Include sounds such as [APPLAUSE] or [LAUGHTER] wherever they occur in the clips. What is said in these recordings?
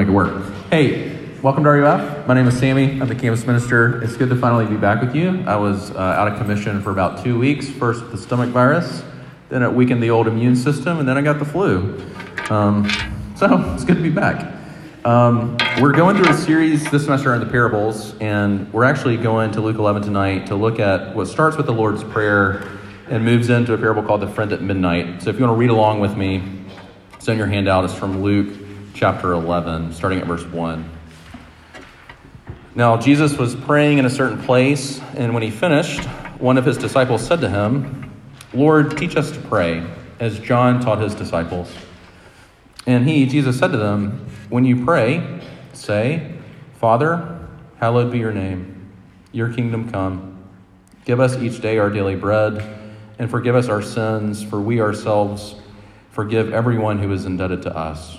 make it work. Hey, welcome to RUF. My name is Sammy. I'm the campus minister. It's good to finally be back with you. I was uh, out of commission for about two weeks. First the stomach virus, then it weakened the old immune system, and then I got the flu. Um, so it's good to be back. Um, we're going through a series this semester on the parables, and we're actually going to Luke 11 tonight to look at what starts with the Lord's Prayer and moves into a parable called the Friend at Midnight. So if you want to read along with me, in your handout. It's from Luke chapter 11, starting at verse 1. Now, Jesus was praying in a certain place, and when he finished, one of his disciples said to him, Lord, teach us to pray, as John taught his disciples. And he, Jesus, said to them, When you pray, say, Father, hallowed be your name, your kingdom come. Give us each day our daily bread, and forgive us our sins, for we ourselves forgive everyone who is indebted to us.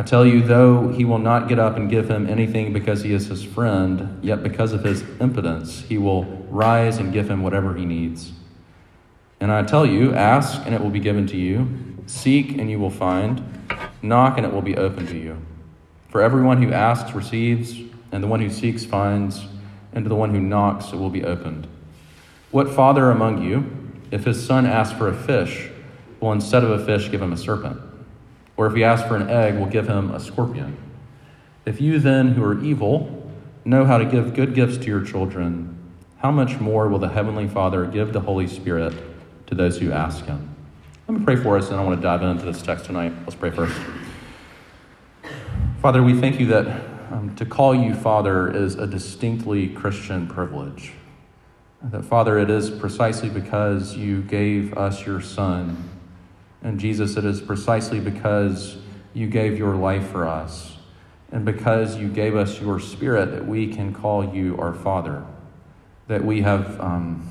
I tell you, though he will not get up and give him anything because he is his friend, yet because of his impotence, he will rise and give him whatever he needs. And I tell you, ask, and it will be given to you. Seek, and you will find. Knock, and it will be open to you. For everyone who asks receives, and the one who seeks finds, and to the one who knocks it will be opened. What father among you, if his son asks for a fish, will instead of a fish give him a serpent? Or if he asks for an egg, we'll give him a scorpion? If you then, who are evil, know how to give good gifts to your children, how much more will the Heavenly Father give the Holy Spirit to those who ask him? Let me pray for us, and I want to dive into this text tonight. Let's pray first. Father, we thank you that um, to call you Father is a distinctly Christian privilege. That, Father, it is precisely because you gave us your Son. And Jesus, it is precisely because you gave your life for us. And because you gave us your Spirit that we can call you our Father. That we have. Um,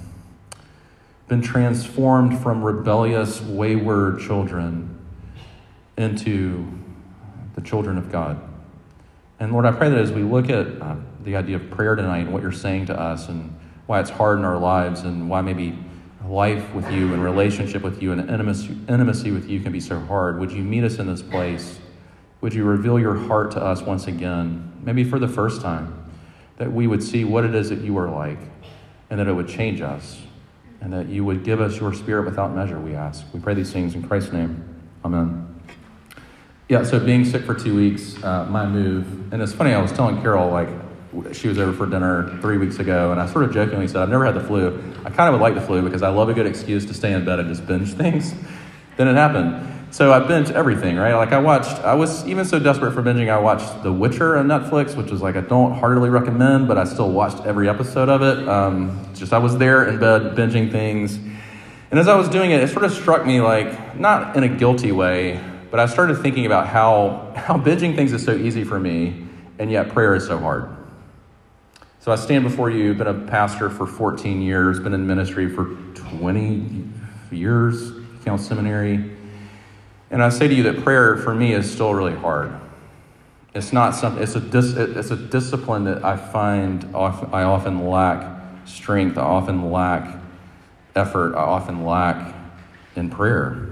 been transformed from rebellious, wayward children into the children of God. And Lord, I pray that as we look at uh, the idea of prayer tonight and what you're saying to us and why it's hard in our lives and why maybe life with you and relationship with you and intimacy, intimacy with you can be so hard, would you meet us in this place? Would you reveal your heart to us once again, maybe for the first time, that we would see what it is that you are like and that it would change us and that you would give us your spirit without measure, we ask. We pray these things in Christ's name. Amen. Yeah, so being sick for two weeks, uh, my move, and it's funny, I was telling Carol, like, she was over for dinner three weeks ago, and I sort of jokingly said, I've never had the flu. I kind of would like the flu because I love a good excuse to stay in bed and just binge [LAUGHS] things. then it happened. So I binged everything, right? Like I watched, I was even so desperate for binging, I watched The Witcher on Netflix, which is like I don't heartily recommend, but I still watched every episode of it. Um, just I was there in bed binging things. And as I was doing it, it sort of struck me like, not in a guilty way, but I started thinking about how, how binging things is so easy for me, and yet prayer is so hard. I stand before you, been a pastor for 14 years, been in ministry for 20 years, count seminary. And I say to you that prayer for me is still really hard. It's not something, it's a, dis, it's a discipline that I find I often lack strength, I often lack effort, I often lack in prayer.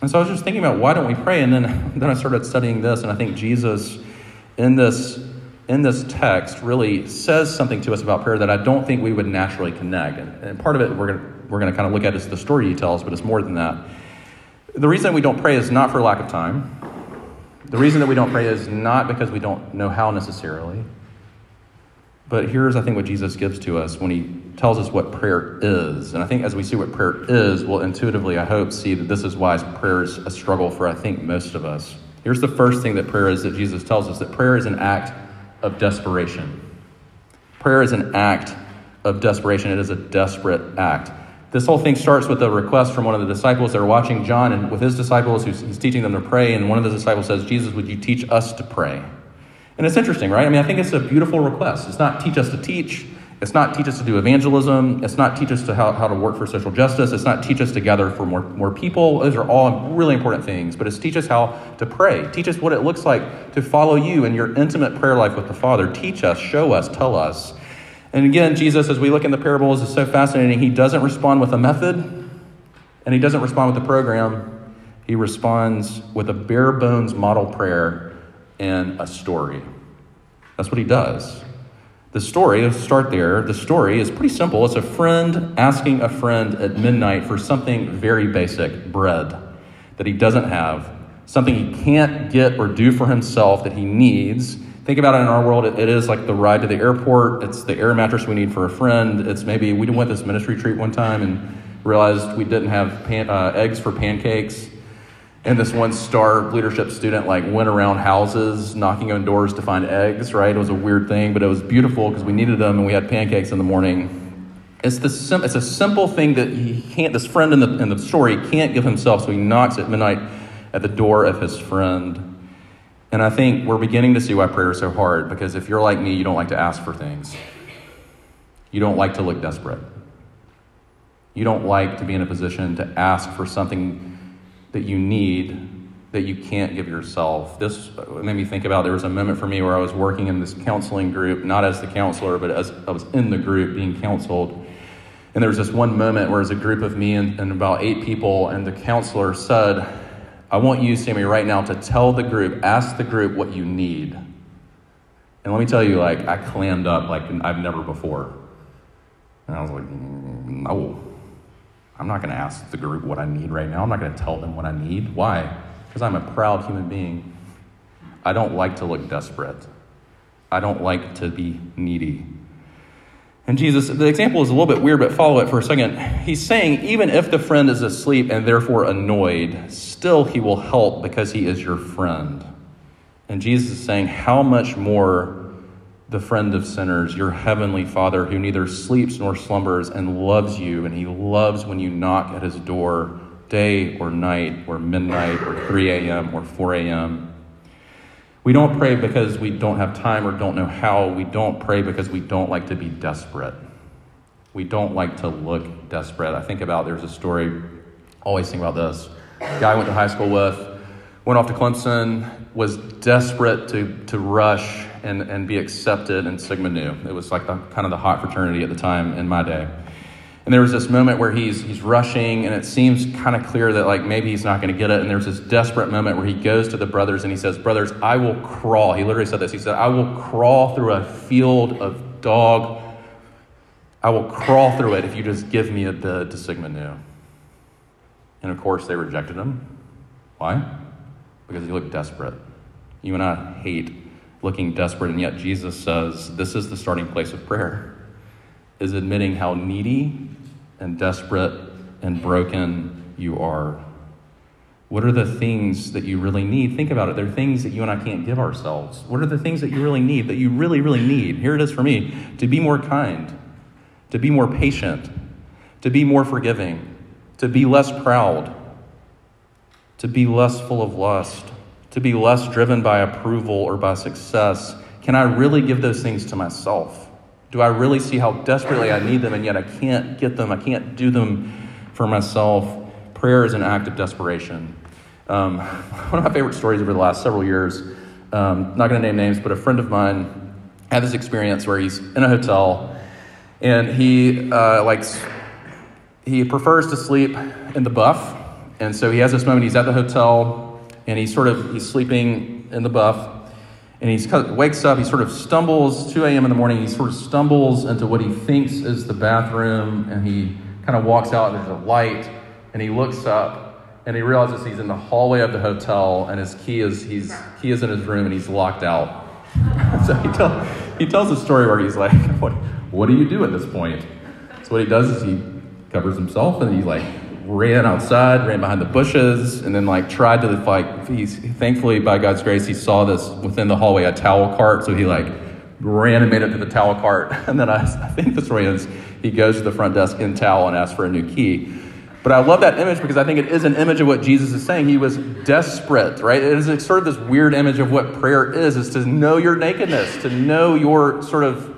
And so I was just thinking about why don't we pray? And then, [LAUGHS] then I started studying this, and I think Jesus in this, in this text really says something to us about prayer that I don't think we would naturally connect. And, and part of it we're going we're going to kind of look at is the story he tells, but it's more than that. The reason we don't pray is not for lack of time. The reason that we don't pray is not because we don't know how necessarily. But here's, I think, what Jesus gives to us when he tells us what prayer is. And I think as we see what prayer is, we'll intuitively, I hope, see that this is why prayer is a struggle for, I think, most of us. Here's the first thing that prayer is that Jesus tells us that prayer is an act of desperation. Prayer is an act of desperation, it is a desperate act. This whole thing starts with a request from one of the disciples. They're watching John and with his disciples, he's teaching them to pray. And one of the disciples says, Jesus, would you teach us to pray? And it's interesting, right? I mean, I think it's a beautiful request. It's not teach us to teach, it's not teach us to do evangelism. It's not teach us to how, how to work for social justice. It's not teach us to gather for more, more people. Those are all really important things. But it's teach us how to pray. Teach us what it looks like to follow you in your intimate prayer life with the Father. Teach us, show us, tell us. And again, Jesus, as we look in the parables, is so fascinating. He doesn't respond with a method, and he doesn't respond with a program. He responds with a bare bones model prayer and a story. That's what he does. The story, let's start there. The story is pretty simple. It's a friend asking a friend at midnight for something very basic bread that he doesn't have, something he can't get or do for himself that he needs. Think about it in our world, it is like the ride to the airport. It's the air mattress we need for a friend. It's maybe we went this ministry treat one time and realized we didn't have pan, uh, eggs for pancakes and this one star leadership student like went around houses knocking on doors to find eggs right? It was a weird thing but it was beautiful because we needed them and we had pancakes in the morning. It's, the sim- it's a simple thing that he can't this friend in the, in the story can't give himself so he knocks at midnight at the door of his friend. And i think we're beginning to see why prayer is so hard because if you're like me you don't like to ask for things. You don't like to look desperate. You don't like to be in a position to ask for something that you need that you can't give yourself. This made me think about there was a moment for me where I was working in this counseling group, not as the counselor, but as I was in the group being counseled. And there was this one moment where it was a group of me and, and about eight people, and the counselor said, I want you, Sammy, right now to tell the group, ask the group what you need. And let me tell you, like, I clammed up like I've never before. And I was like, mm, no. I'm not going to ask the group what I need right now. I'm not going to tell them what I need. Why? Because I'm a proud human being. I don't like to look desperate. I don't like to be needy. And Jesus, the example is a little bit weird, but follow it for a second. He's saying, even if the friend is asleep and therefore annoyed, still he will help because he is your friend. And Jesus is saying, how much more the friend of sinners, your heavenly Father who neither sleeps nor slumbers and loves you, and he loves when you knock at his door day or night or midnight or 3 a.m. or 4 a.m. We don't pray because we don't have time or don't know how. We don't pray because we don't like to be desperate. We don't like to look desperate. I think about there's a story, always think about this. Guy I went to high school with, went off to Clemson, was desperate to, to rush and, and be accepted in Sigma Nu. It was like the kind of the hot fraternity at the time in my day. And there was this moment where he's he's rushing, and it seems kind of clear that like maybe he's not going to get it. And there's this desperate moment where he goes to the brothers and he says, "Brothers, I will crawl." He literally said this. He said, "I will crawl through a field of dog. I will crawl through it if you just give me a bid to Sigma Nu." And of course, they rejected him. Why? Because he look desperate. You and I hate looking desperate, and yet Jesus says this is the starting place of prayer, is admitting how needy and desperate and broken you are. What are the things that you really need? Think about it. There are things that you and I can't give ourselves. What are the things that you really need, that you really, really need? Here it is for me to be more kind, to be more patient, to be more forgiving, to be less proud, to be less full of lust, to be less driven by approval or by success? Can I really give those things to myself? Do I really see how desperately I need them and yet I can't get them? I can't do them for myself. Prayer is an act of desperation. Um, [LAUGHS] one of my favorite stories over the last several years, um, not going to name names, but a friend of mine had this experience where he's in a hotel and he uh, likes he prefers to sleep in the buff and so he has this moment he's at the hotel and he's sort of he's sleeping in the buff and he wakes up he sort of stumbles 2 a.m in the morning he sort of stumbles into what he thinks is the bathroom and he kind of walks out there's a light and he looks up and he realizes he's in the hallway of the hotel and his key is he's key is in his room and he's locked out. [LAUGHS] So he, tell, he tells a story where he's like [LAUGHS] what, what do you do at this point? So what he does is he covers himself and he's like ran outside, ran behind the bushes, and then like tried to like. He's thankfully by God's grace he saw this within the hallway a towel cart, so he like ran and made it to the towel cart, [LAUGHS] and then I, I think the story is he goes to the front desk in towel and asks for a new key. But I love that image because I think it is an image of what Jesus is saying. He was desperate, right? It is sort of this weird image of what prayer is, is to know your nakedness, to know your sort of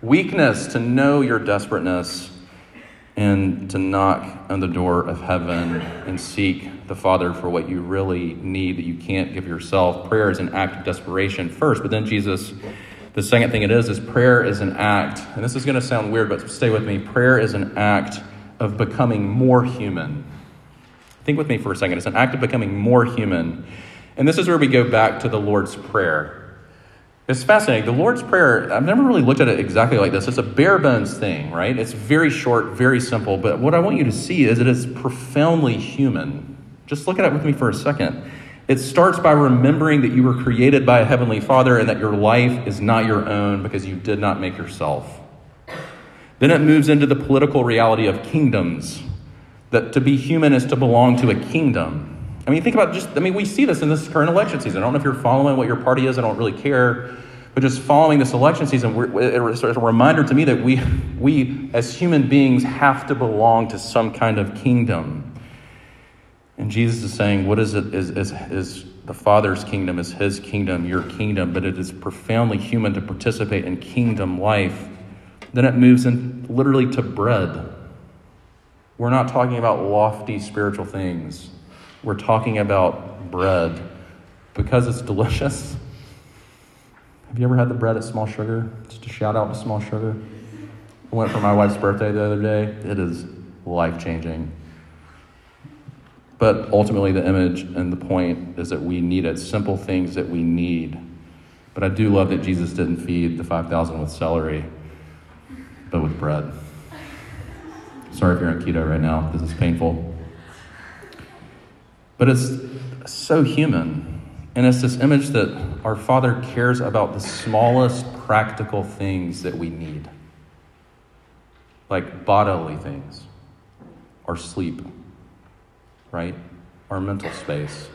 weakness, to know your desperateness, and to knock on the door of heaven and seek the Father for what you really need that you can't give yourself. Prayer is an act of desperation first, but then Jesus, the second thing it is, is prayer is an act. And this is going to sound weird, but stay with me. Prayer is an act of becoming more human. Think with me for a second. It's an act of becoming more human. And this is where we go back to the Lord's Prayer. It's fascinating. The Lord's Prayer, I've never really looked at it exactly like this. It's a bare bones thing, right? It's very short, very simple. But what I want you to see is it is profoundly human. Just look at it with me for a second. It starts by remembering that you were created by a heavenly Father and that your life is not your own because you did not make yourself. Then it moves into the political reality of kingdoms, that to be human is to belong to a kingdom. I mean, think about just, I mean, we see this in this current election season. I don't know if you're following what your party is, I don't really care. But just following this election season, it's a reminder to me that we, we as human beings have to belong to some kind of kingdom. And Jesus is saying, what is it? Is, is, is the Father's kingdom, is his kingdom, your kingdom, but it is profoundly human to participate in kingdom life then it moves in literally to bread. We're not talking about lofty spiritual things. We're talking about bread because it's delicious. Have you ever had the bread at Small Sugar? Just a shout out to Small Sugar. I went for my wife's birthday the other day. It is life changing. But ultimately, the image and the point is that we need it. Simple things that we need. But I do love that Jesus didn't feed the 5,000 with celery but with bread. Sorry if you're on keto right now, this is painful. But it's so human. And it's this image that our Father cares about the smallest practical things that we need, like bodily things, our sleep, right? Our mental space,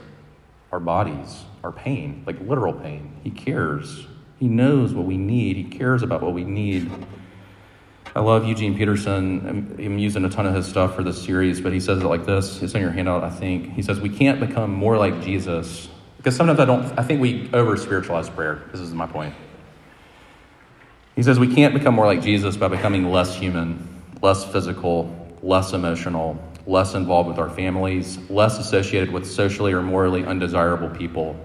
our bodies, our pain, like literal pain. He cares. He knows what we need, He cares about what we need. I love Eugene Peterson. I'm, using a ton of his stuff for this series, but he says it like this. It's in your handout, I think. He says, We can't become more like Jesus. Because sometimes I don't, I think we over spiritualize prayer. This is my point. He says, We can't become more like Jesus by becoming less human, less physical, less emotional, less involved with our families, less associated with socially or morally undesirable people.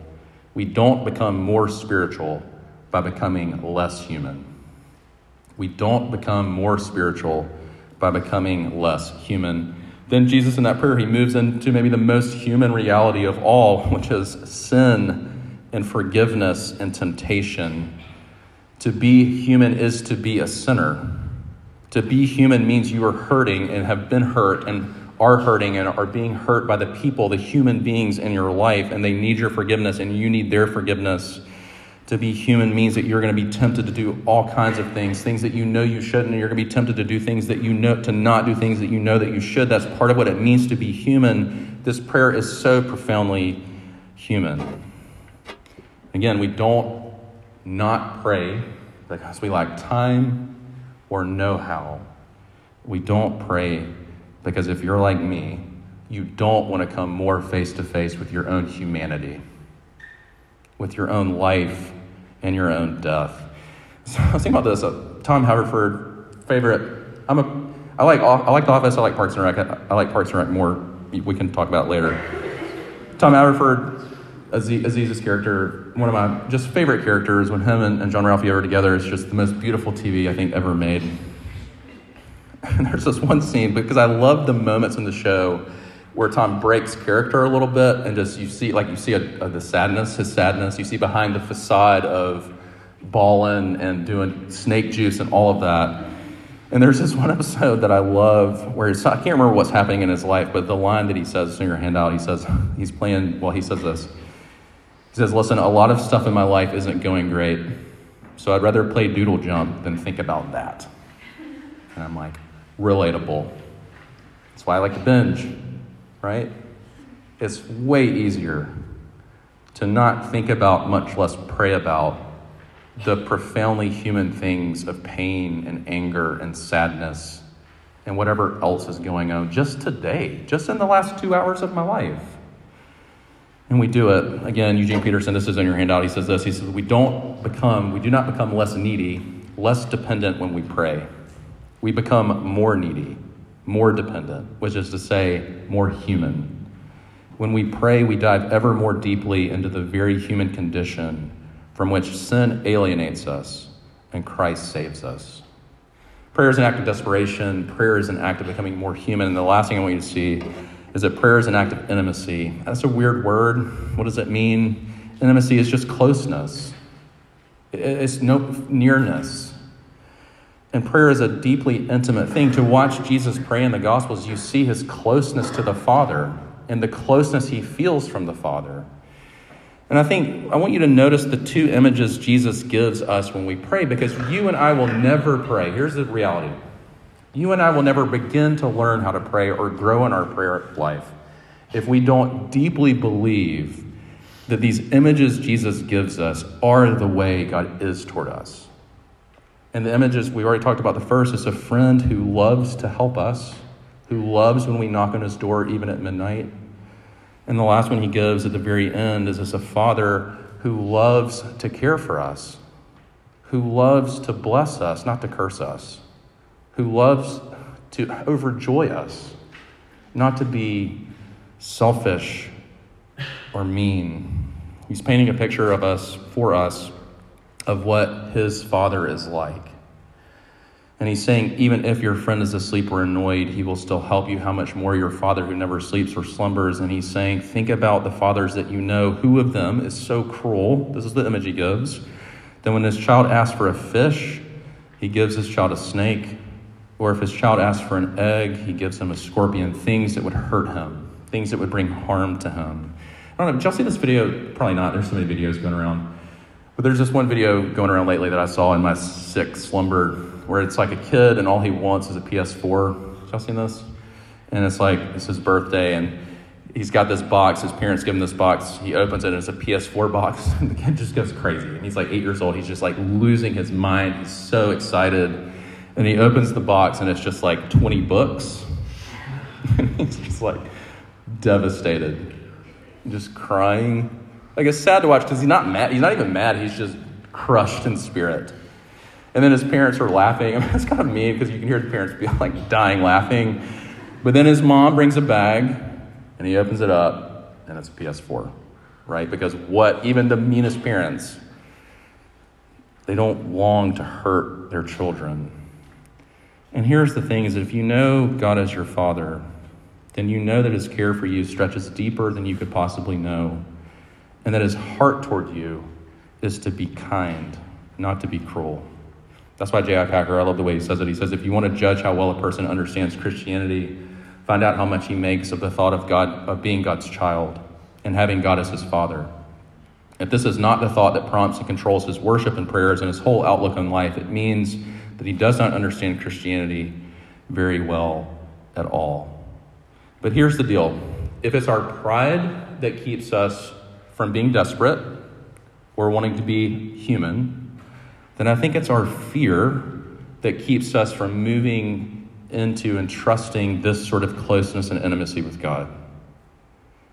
We don't become more spiritual by becoming less human. We don't become more spiritual by becoming less human. Then Jesus, in that prayer, he moves into maybe the most human reality of all, [LAUGHS] which is sin and forgiveness and temptation. To be human is to be a sinner. To be human means you are hurting and have been hurt and are hurting and are being hurt by the people, the human beings in your life, and they need your forgiveness and you need their forgiveness. To be human means that you're going to be tempted to do all kinds of things, things that you know you shouldn't, and you're going to be tempted to do things that you know, to not do things that you know that you should. That's part of what it means to be human. This prayer is so profoundly human. Again, we don't not pray because we lack time or know how. We don't pray because if you're like me, you don't want to come more face to face with your own humanity with your own life and your own death. So I was thinking about this. Uh, Tom Haverford, favorite. I'm a. I like. I like The Office. I like Parks and Rec. I, I like Parks and Rec more. We can talk about later. Tom Haverford, Aziz, Aziz's character, one of my just favorite characters. When him and, and Jean-Ralphio are together, it's just the most beautiful TV I think ever made. And [LAUGHS] there's this one scene because I love the moments in the show where Tom breaks character a little bit and just you see like you see a, a, the sadness, his sadness. You see behind the facade of balling and doing snake juice and all of that. And there's this one [LAUGHS] episode that I love where I can't remember what's happening in his life, but the line that he says in your handout, he says [LAUGHS] he's playing. Well, he says this. He says, "Listen, a lot of stuff in my life isn't going great, so I'd rather play doodle jump than think about that." And I'm like, relatable. That's why I like to binge right? It's way easier to not think about, much less pray about, the profoundly human things of pain and anger and sadness and whatever else is going on just today, just in the last two hours of my life. And we do it. Again, Eugene Peterson, this is in your handout. He says this. He says, We don't become, we do not become less needy, less dependent when we pray. We become more needy, more dependent, which is to say, more human. When we pray, we dive ever more deeply into the very human condition from which sin alienates us and Christ saves us. Prayer is an act of desperation. Prayer is an act of becoming more human. And the last thing I want you to see is that prayer is an act of intimacy. That's a weird word. What does it mean? Intimacy is just closeness, it's no nearness. And prayer is a deeply intimate thing. To watch Jesus pray in the Gospels, you see his closeness to the Father and the closeness he feels from the Father. And I think I want you to notice the two images Jesus gives us when we pray because you and I will never pray. Here's the reality you and I will never begin to learn how to pray or grow in our prayer life if we don't deeply believe that these images Jesus gives us are the way God is toward us. And the images, we already talked about the first, is a friend who loves to help us, who loves when we knock on his door even at midnight and the last one he gives at the very end is as a father who loves to care for us, who loves to bless us, not to curse us, who loves to overjoy us, not to be selfish or mean. He's painting a picture of us, for us, of what his father is like. And he's saying, even if your friend is asleep or annoyed, he will still help you. How much more your father who never sleeps or slumbers? And he's saying, think about the fathers that you know. Who of them is so cruel? This is the image he gives. Then when his child asks for a fish, he gives his child a snake. Or if his child asks for an egg, he gives him a scorpion. Things that would hurt him, things that would bring harm to him. I don't know, did y'all see this video? Probably not. There's so many videos going around. But there's this one video going around lately that I saw in my sick slumber where it's like a kid and all he wants is a PS4. Y'all seen this? And it's like, it's his birthday and he's got this box. His parents give him this box. He opens it and it's a PS4 box. [LAUGHS] And the kid just goes crazy. And he's like eight years old. He's just like losing his mind. He's so excited. And he opens the box and it's just like 20 books. and [LAUGHS] he's just like devastated, just crying. Like it's sad to watch because he's not mad. He's not even mad. He's just crushed in spirit. And then his parents are laughing. I [LAUGHS] mean, it's kind of mean because you can hear the parents be [LAUGHS] like dying laughing. But then his mom brings a bag and he opens it up and it's a PS4, right? Because what even the meanest parents, they don't long to hurt their children. And here's the thing is if you know God as your father, then you know that his care for you stretches deeper than you could possibly know, and that his heart toward you is to be kind, not to be cruel. That's why J.I. Packer, I love the way he says it. He says, if you want to judge how well a person understands Christianity, find out how much he makes of the thought of God, of being God's child and having God as his father. If this is not the thought that prompts and controls his worship and prayers and his whole outlook on life, it means that he does not understand Christianity very well at all. But here's the deal if it's our pride that keeps us from being desperate or wanting to be human, then I think it's our fear that keeps us from moving into and trusting this sort of closeness and intimacy with God.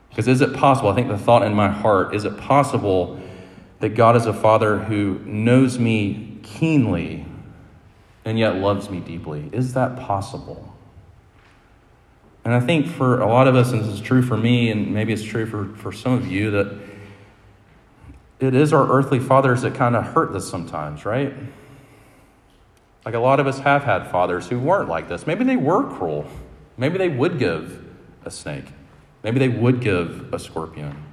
Because is it possible? I think the thought in my heart is it possible that God is a father who knows me keenly and yet loves me deeply? Is that possible? And I think for a lot of us, and this is true for me, and maybe it's true for, for some of you, that it is our earthly fathers that kind of hurt us sometimes, right? Like a lot of us have had fathers who weren't like this. Maybe they were cruel. Maybe they would give a snake. Maybe they would give a scorpion.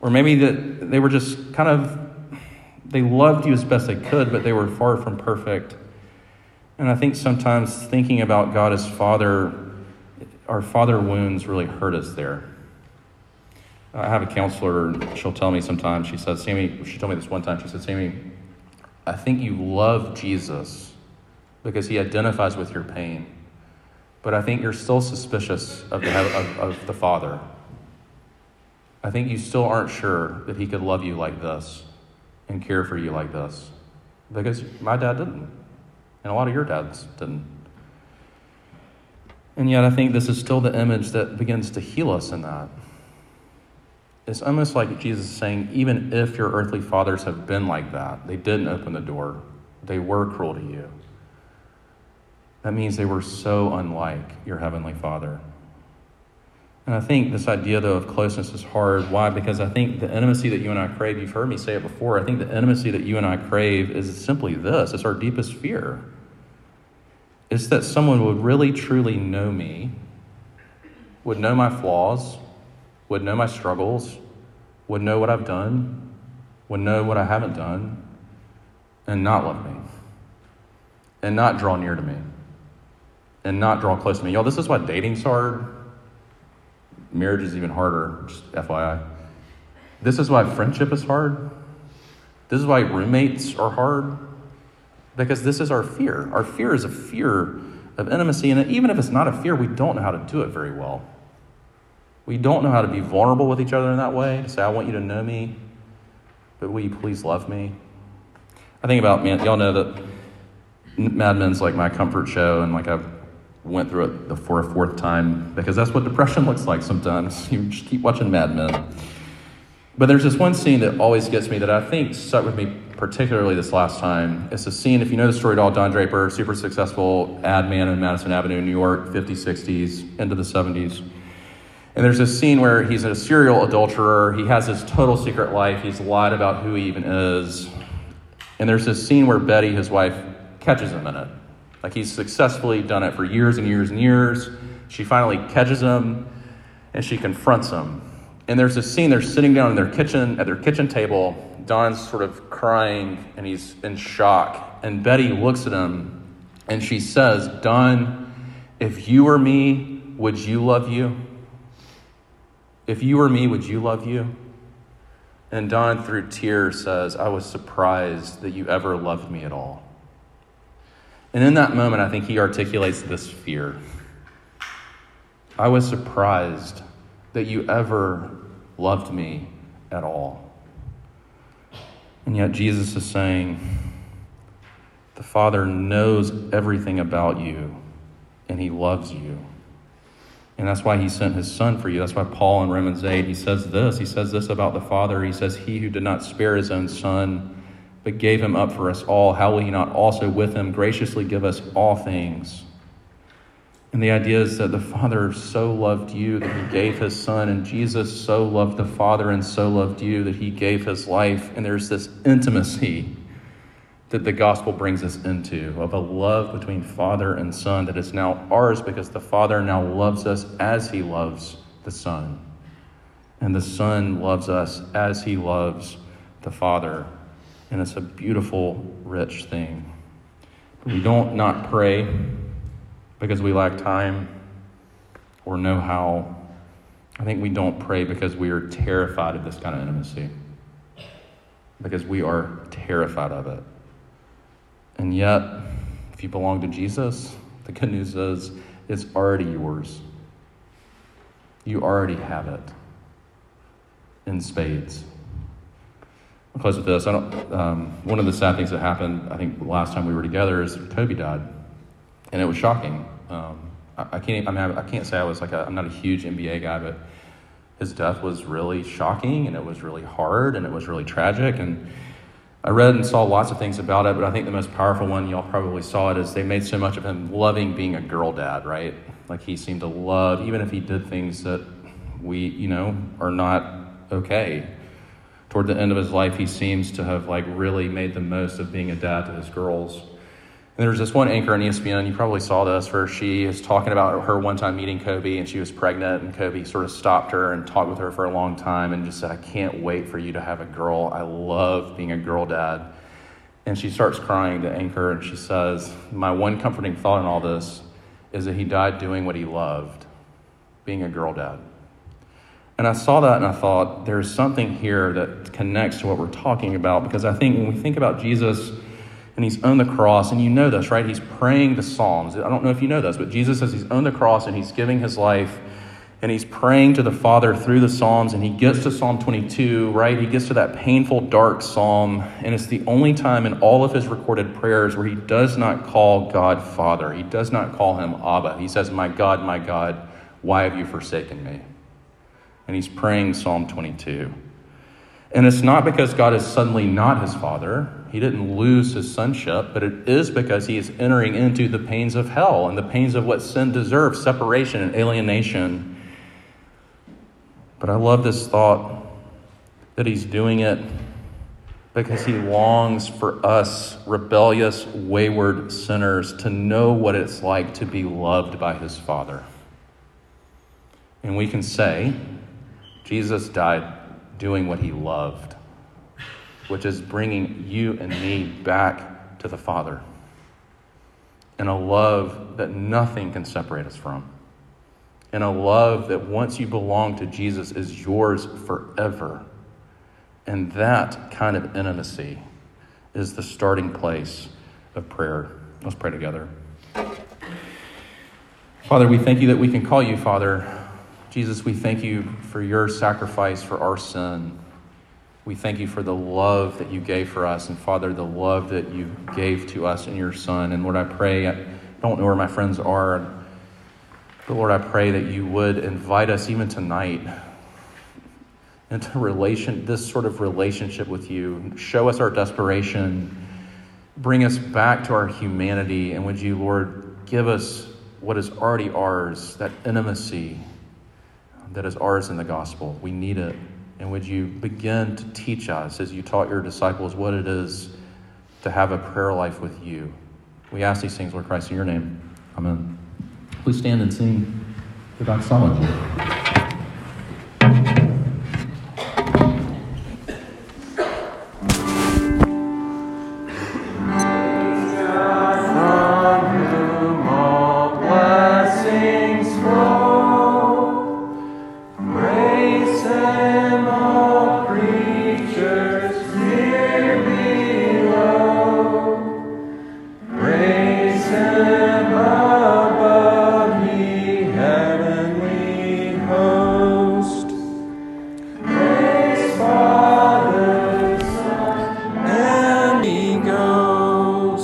Or maybe that they were just kind of they loved you as best they could, but they were far from perfect. And I think sometimes thinking about God as Father, our father wounds really hurt us there. I have a counselor, and she'll tell me sometimes, she says, Sammy, she told me this one time, she said, Sammy, I think you love Jesus because he identifies with your pain, but I think you're still suspicious of the, of, of the Father. I think you still aren't sure that he could love you like this and care for you like this because my dad didn't, and a lot of your dads didn't. And yet, I think this is still the image that begins to heal us in that. It's almost like Jesus is saying, even if your earthly fathers have been like that, they didn't open the door, they were cruel to you. That means they were so unlike your heavenly Father. And I think this idea, though, of closeness is hard. Why? Because I think the intimacy that you and I crave, you've heard me say it before, I think the intimacy that you and I crave is simply this it's our deepest fear. It's that someone would really, truly know me, would know my flaws, would know my struggles, would know what I've done, would know what I haven't done, and not love me, and not draw near to me, and not draw close to me. Y'all, this is why dating's hard. Marriage is even harder, just FYI. This is why friendship is hard. This is why roommates are hard. Because this is our fear. Our fear is a fear of intimacy. And even if it's not a fear, we don't know how to do it very well. We don't know how to be vulnerable with each other in that way, to say, I want you to know me, but will you please love me? I think about, man, y'all know that Mad Men's like my comfort show, and like I went through it the, for fourth time because that's what depression looks like sometimes. [LAUGHS] You just keep watching Mad Men. But there's this one scene that always gets me that I think stuck with me particularly this last time. It's a scene, if you know the story at all, Don Draper, super successful ad man in Madison Avenue, New York, 50s, 60s, into the 70s. And there's this scene where he's a serial adulterer. He has this total secret life. He's lied about who he even is. And there's this scene where Betty, his wife, catches him in it. Like he's successfully done it for years and years and years. She finally catches him and she confronts him. And there's this scene, they're sitting down in their kitchen, at their kitchen table. Don's sort of crying and he's in shock. And Betty looks at him and she says, Don, if you were me, would you love you? If you were me, would you love you? And Don, through tears, says, I was surprised that you ever loved me at all. And in that moment, I think he articulates this fear. I was surprised that you ever loved me at all. And yet, Jesus is saying, the Father knows everything about you, and he loves you. And that's why he sent his son for you. That's why Paul in Romans 8, he says this. He says this about the Father. He says, He who did not spare his own son, but gave him up for us all, how will he not also with him graciously give us all things? And the idea is that the Father so loved you that he gave his Son, and Jesus so loved the Father and so loved you that he gave his life. And there's this intimacy that the gospel brings us into of a love between Father and Son that is now ours because the Father now loves us as he loves the Son. And the Son loves us as he loves the Father. And it's a beautiful, rich thing. We don't not pray because we lack time or know how. I think we don't pray because we are terrified of this kind of intimacy. Because we are terrified of it. And yet, if you belong to Jesus, the good news is it's already yours. You already have it in spades. I'll close with this. I don't, um, one of the sad things that happened, I think, last time we were together is Kobe died, and it was shocking. Um, I, I, can't. I mean, I, I can't say I was like a, I'm not a huge NBA guy, but his death was really shocking, and it was really hard, and it was really tragic, and I read and saw lots of things about it, but I think the most powerful one, y'all probably saw it, is they made so much of him loving being a girl dad, right? Like he seemed to love, even if he did things that we, you know, are not okay. Toward the end of his life, he seems to have like really made the most of being a dad to his girls. And there's this one anchor on ESPN, you probably saw this, where she is talking about her one time meeting Kobe and she was pregnant, and Kobe sort of stopped her and talked with her for a long time and just said, I can't wait for you to have a girl. I love being a girl dad. And she starts crying to anchor and she says, My one comforting thought in all this is that he died doing what he loved, being a girl dad. And I saw that and I thought, there's something here that connects to what we're talking about because I think when we think about Jesus, and he's on the cross, and you know this, right? He's praying the Psalms. I don't know if you know this, but Jesus says he's on the cross and he's giving his life, and he's praying to the Father through the Psalms, and he gets to Psalm 22, right? He gets to that painful, dark psalm, and it's the only time in all of his recorded prayers where he does not call God Father. He does not call him Abba. He says, My God, my God, why have you forsaken me? And he's praying Psalm 22. And it's not because God is suddenly not his father. He didn't lose his sonship, but it is because he is entering into the pains of hell and the pains of what sin deserves separation and alienation. But I love this thought that he's doing it because he longs for us, rebellious, wayward sinners, to know what it's like to be loved by his Father. And we can say, Jesus died doing what he loved, which is bringing you and me back to the Father in a love that nothing can separate us from, in a love that once you belong to Jesus is yours forever. And that kind of intimacy is the starting place of prayer. Let's pray together. Father, we thank you that we can call you Father Jesus, we thank you for your sacrifice for our sin. We thank you for the love that you gave for us. And Father, the love that you gave to us in your Son. And Lord, I pray, I don't know where my friends are, but Lord, I pray that you would invite us even tonight into relation, this sort of relationship with you. Show us our desperation. Bring us back to our humanity. And would you, Lord, give us what is already ours, that intimacy that is ours in the gospel. We need it. And would you begin to teach us, as you taught your disciples, what it is to have a prayer life with you? We ask these things, Lord Christ, in your name. Amen. Please stand and sing the doxology.